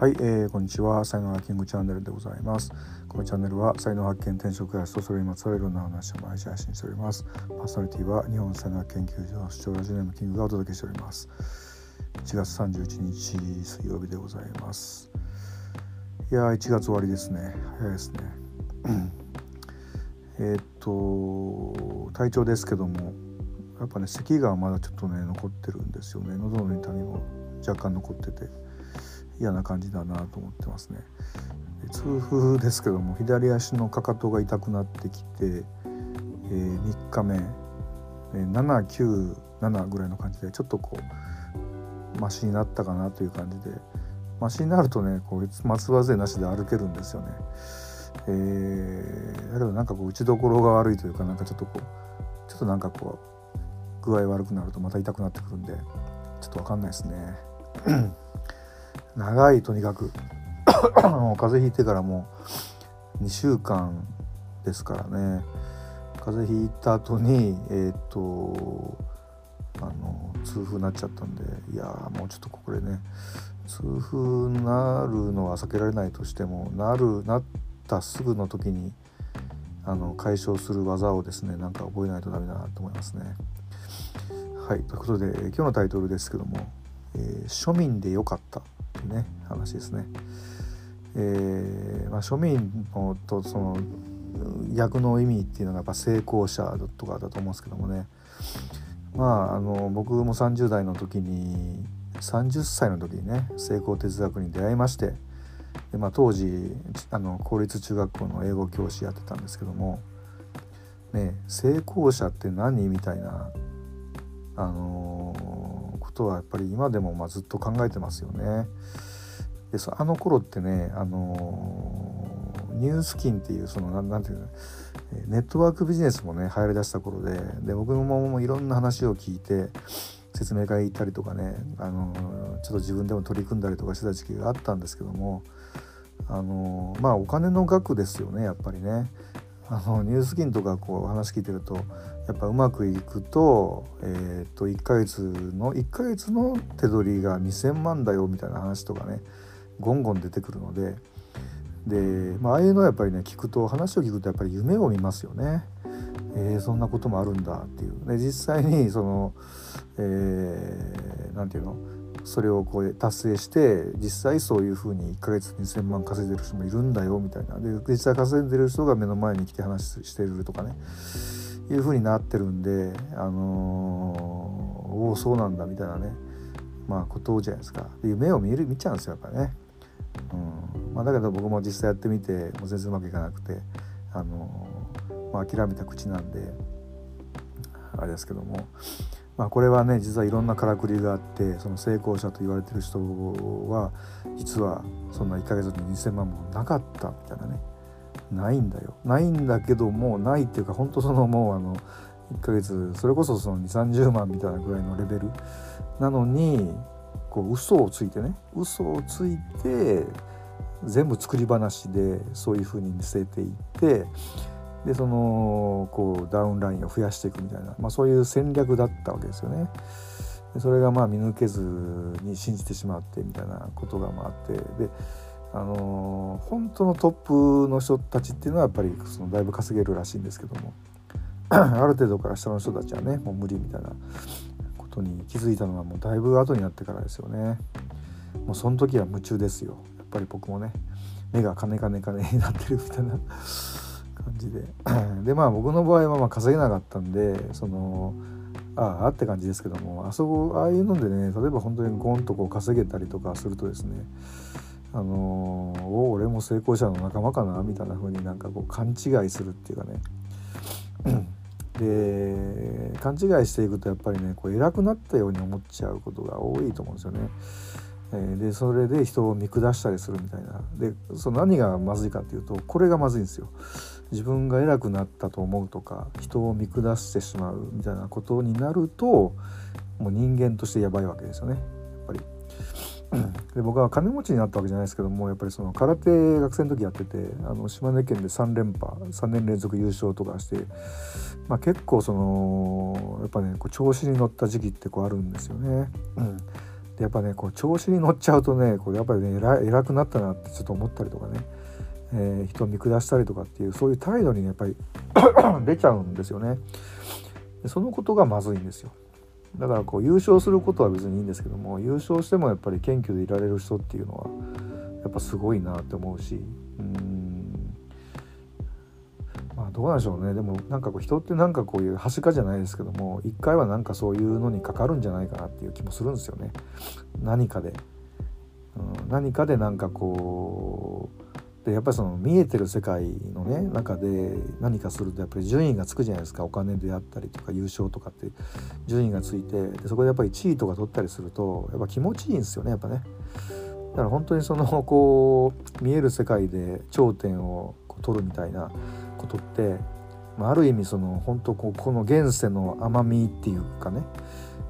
はい、えー、こんにちは。才能ハッキングチャンネルでございます。このチャンネルは才能発見転職やとそれにまつわるいろんな話を毎日配信しております。パーソナリティは日本才能研究所主張ラジオネームキングがお届けしております。1月31日水曜日でございます。いやー1月終わりですね。早いですね。えっと体調ですけどもやっぱね咳がまだちょっとね残ってるんですよね。喉の痛みも若干残ってて。嫌な感じだなと思ってますね痛風ですけども左足のかかとが痛くなってきて、えー、3日目、えー、797ぐらいの感じでちょっとこうマシになったかなという感じでマシになるとねこう松葉杖なしで歩けるんですよね。えー、だけどなんかこう打ちどころが悪いというかなんかちょっとこうちょっとなんかこう具合悪くなるとまた痛くなってくるんでちょっと分かんないですね。長いとにかく 風邪ひいてからもう2週間ですからね風邪ひいた後にえっ、とあの痛風になっちゃったんでいやもうちょっとこれね痛風になるのは避けられないとしてもなるなったすぐの時にあの解消する技をですねなんか覚えないとダメだなと思いますね。はいということで今日のタイトルですけども「えー、庶民でよかった」いうね話ですね。えーまあ、庶民のとその逆の意味っていうのがやっぱ成功者とかだと思うんですけどもねまああの僕も30代の時に30歳の時にね成功哲学に出会いましてで、まあ、当時あの公立中学校の英語教師やってたんですけども、ね、成功者って何？みたいな、あの、ことはやっぱり今でもまあずっと考えてますよね。でそあの頃ってね、あのー、ニュースキンっていうそのなんていうのネットワークビジネスもね流行りだした頃でで僕もいろんな話を聞いて説明会行ったりとかね、あのー、ちょっと自分でも取り組んだりとかしてた時期があったんですけども、あのー、まあお金の額ですよねやっぱりね。あのニュースキンとかこう話聞いてるとやっぱうまくいくと,、えー、と1ヶ月の1ヶ月の手取りが2,000万だよみたいな話とかねゴンゴン出てくるので。で、まあ、あいうのはやっぱりね聞くと話を聞くとやっぱり夢を見ますよね。えー、そんなこともあるんだっていう。で実際にその何、えー、て言うのそれをこう達成して実際そういうふうに1ヶ月2,000万稼いでる人もいるんだよみたいな。で実際稼いでる人が目の前に来て話してるとかね。いうふうになってるんであのー、おおそうなんだみたいなねまあことじゃないですか夢を見る見ちゃうんですよやっぱね。うんまあ、だけど僕も実際やってみてもう全然うまくいかなくて、あのー、まあ、諦めた口なんであれですけども。まあ、これはね実はいろんなからくりがあってその成功者と言われてる人は実はそんな1ヶ月に2,000万もなかったみたいなねないんだよないんだけどもないっていうか本当そのもうあの1ヶ月それこそその2 3 0万みたいなぐらいのレベルなのにこう嘘をついてね嘘をついて全部作り話でそういうふうに見せていってでそのこうダウンラインを増やしていくみたいな、まあ、そういう戦略だったわけですよね。それがまあ見抜けずに信じてしまってみたいなことがああってであの、本当のトップの人たちっていうのはやっぱりそのだいぶ稼げるらしいんですけども。ある程度から下の人たちはねもう無理みたいなことに気づいたのはもうだいぶ後になってからですよね。もうその時は夢中ですよ。やっぱり僕もね目が金金金になってるみたいな感じで。でまあ僕の場合はまあ稼げなかったんでそのああって感じですけどもあそこああいうのでね例えば本当にゴンとこう稼げたりとかするとですねあのー、お俺も成功者の仲間かなみたいな風になんかこう勘違いするっていうかねで勘違いしていくとやっぱりねこう偉くなったように思っちゃうことが多いと思うんですよね。でそれで人を見下したりするみたいなでその何がまずいかっていうとこれがまずいんですよ。自分が偉くなったと思うとか人を見下してしまうみたいなことになるともう人間としてやばいわけですよねやっぱり。で僕は金持ちになったわけじゃないですけどもやっぱりその空手学生の時やっててあの島根県で3連覇3年連続優勝とかして、まあ、結構そのやっぱねこう調子に乗った時期ってこうあるんですよね。うん。でやっぱねこう調子に乗っちゃうとねこれやっぱりね偉偉くなったなってちょっと思ったりとかね、えー、人を見下したりとかっていうそういう態度に、ね、やっぱり 出ちゃうんですよね。でそのことがまずいんですよだからこう優勝することは別にいいんですけども優勝してもやっぱり謙虚でいられる人っていうのはやっぱすごいなって思うしうん。まあどうなんでしょうね。でもなんかこう人ってなんかこういうはしかじゃないですけども一回はなんかそういうのにかかるんじゃないかなっていう気もするんですよね。何かで、うん、何かでなんかこうでやっぱりその見えてる世界のね中で何かするとやっぱり順位がつくじゃないですかお金であったりとか優勝とかって順位がついてでそこでやっぱり1位とか取ったりするとやっぱ気持ちいいんですよねやっぱね。だから本当にそのこう見える世界で頂点を取るみたいなことって、まあ、ある意味その本当こうこの現世の甘みっていうかね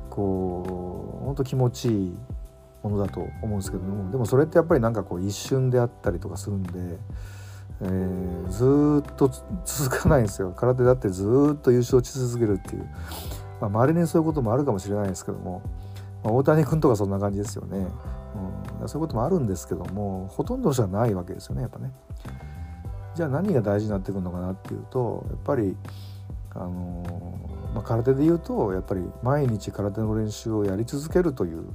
こう本当気持ちいいものだと思うんですけどもでもそれってやっぱりなんかこう一瞬であったりとかするんで、えー、ずっと続かないんですよ。空手だってずっと優勝し続けるっていう、まあ、周りにそういうこともあるかもしれないですけども、まあ、大谷君とかそんな感じですよね、うん、そういうこともあるんですけどもほとんどの人はないわけですよねやっぱね。じゃあ何が大事になってくるのかなっていうとやっぱりあの、まあ、空手で言うとやっぱり毎日空手の練習をやり続けるという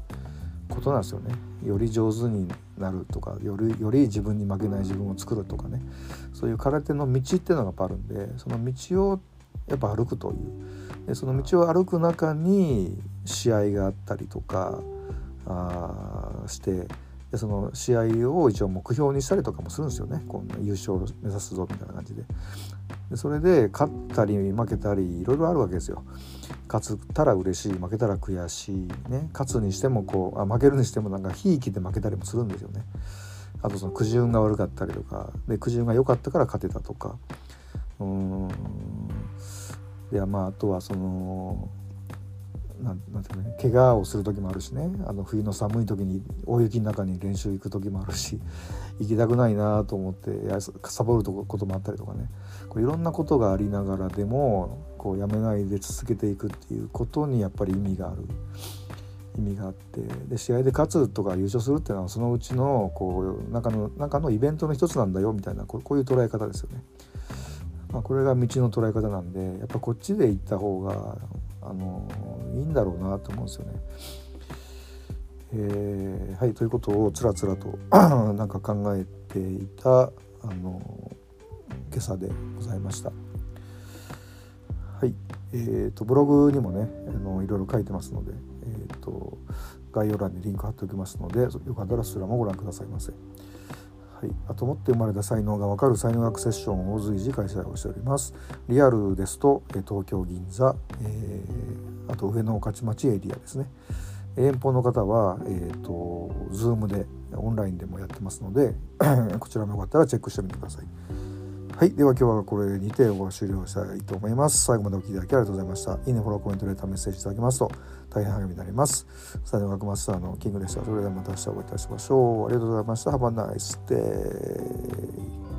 ことなんですよね。より上手になるとかよりより自分に負けない自分を作るとかね。そういう空手の道っていうのがやっぱあるんでその道をやっぱ歩くという。でその道を歩く中に試合があったりとかあしてでその試合を一応目標にしたりとかもするんですよね。この優勝を目指すぞみたいな感じで。でそれで勝ったり負けたりいろいろあるわけですよ。勝ったら嬉しい負けたら悔しいね。勝つにしてもこうあ負けるにしてもなんかひいきで負けたりもするんですよね。あとそのくじ運が悪かったりとか。でくじ運が良かったから勝てたとか。うん。いやまああとはそのなんなんていうね怪我をする時もあるしね。あの冬の寒い時に大雪の中に練習行く時もあるし 行きたくないなと思ってやサボることもあったりとかね。こういろんなことがありながらでもこうやめないで続けていくっていうことにやっぱり意味がある。意味があって。で試合で勝つとか優勝するっていうのはそのうちのこう中の中のイベントの一つなんだよみたいなこういう捉え方ですよね。まあ、これが道の捉え方なんでやっぱこっちで行った方があのいいんだろうなと思うんですよね。えー、はいということをつらつらと なんか考えていたあの今朝でございました。はい、えーと、ブログにもねあのいろいろ書いてますので、えーと、概要欄にリンク貼っておきますのでよかったらそちらもご覧くださいませ。はい、あと持って生まれた才能がわかる才能学セッションを随時開催をしております。リアルですと東京銀座、えー、あと上野御町エリアですね。遠方の方は、えーと、Zoom でオンラインでもやってますので こちらもよかったらチェックしてみてください。はい。では今日はこれにて終了したいと思います。最後までお聴きいただきありがとうございました。いいね、フォロー、コメント、レター、メッセージいただきますと大変励みになります。スタジオ学マスターのキングでした。それではまた明日お会いいたしましょう。ありがとうございました。Have a nice day.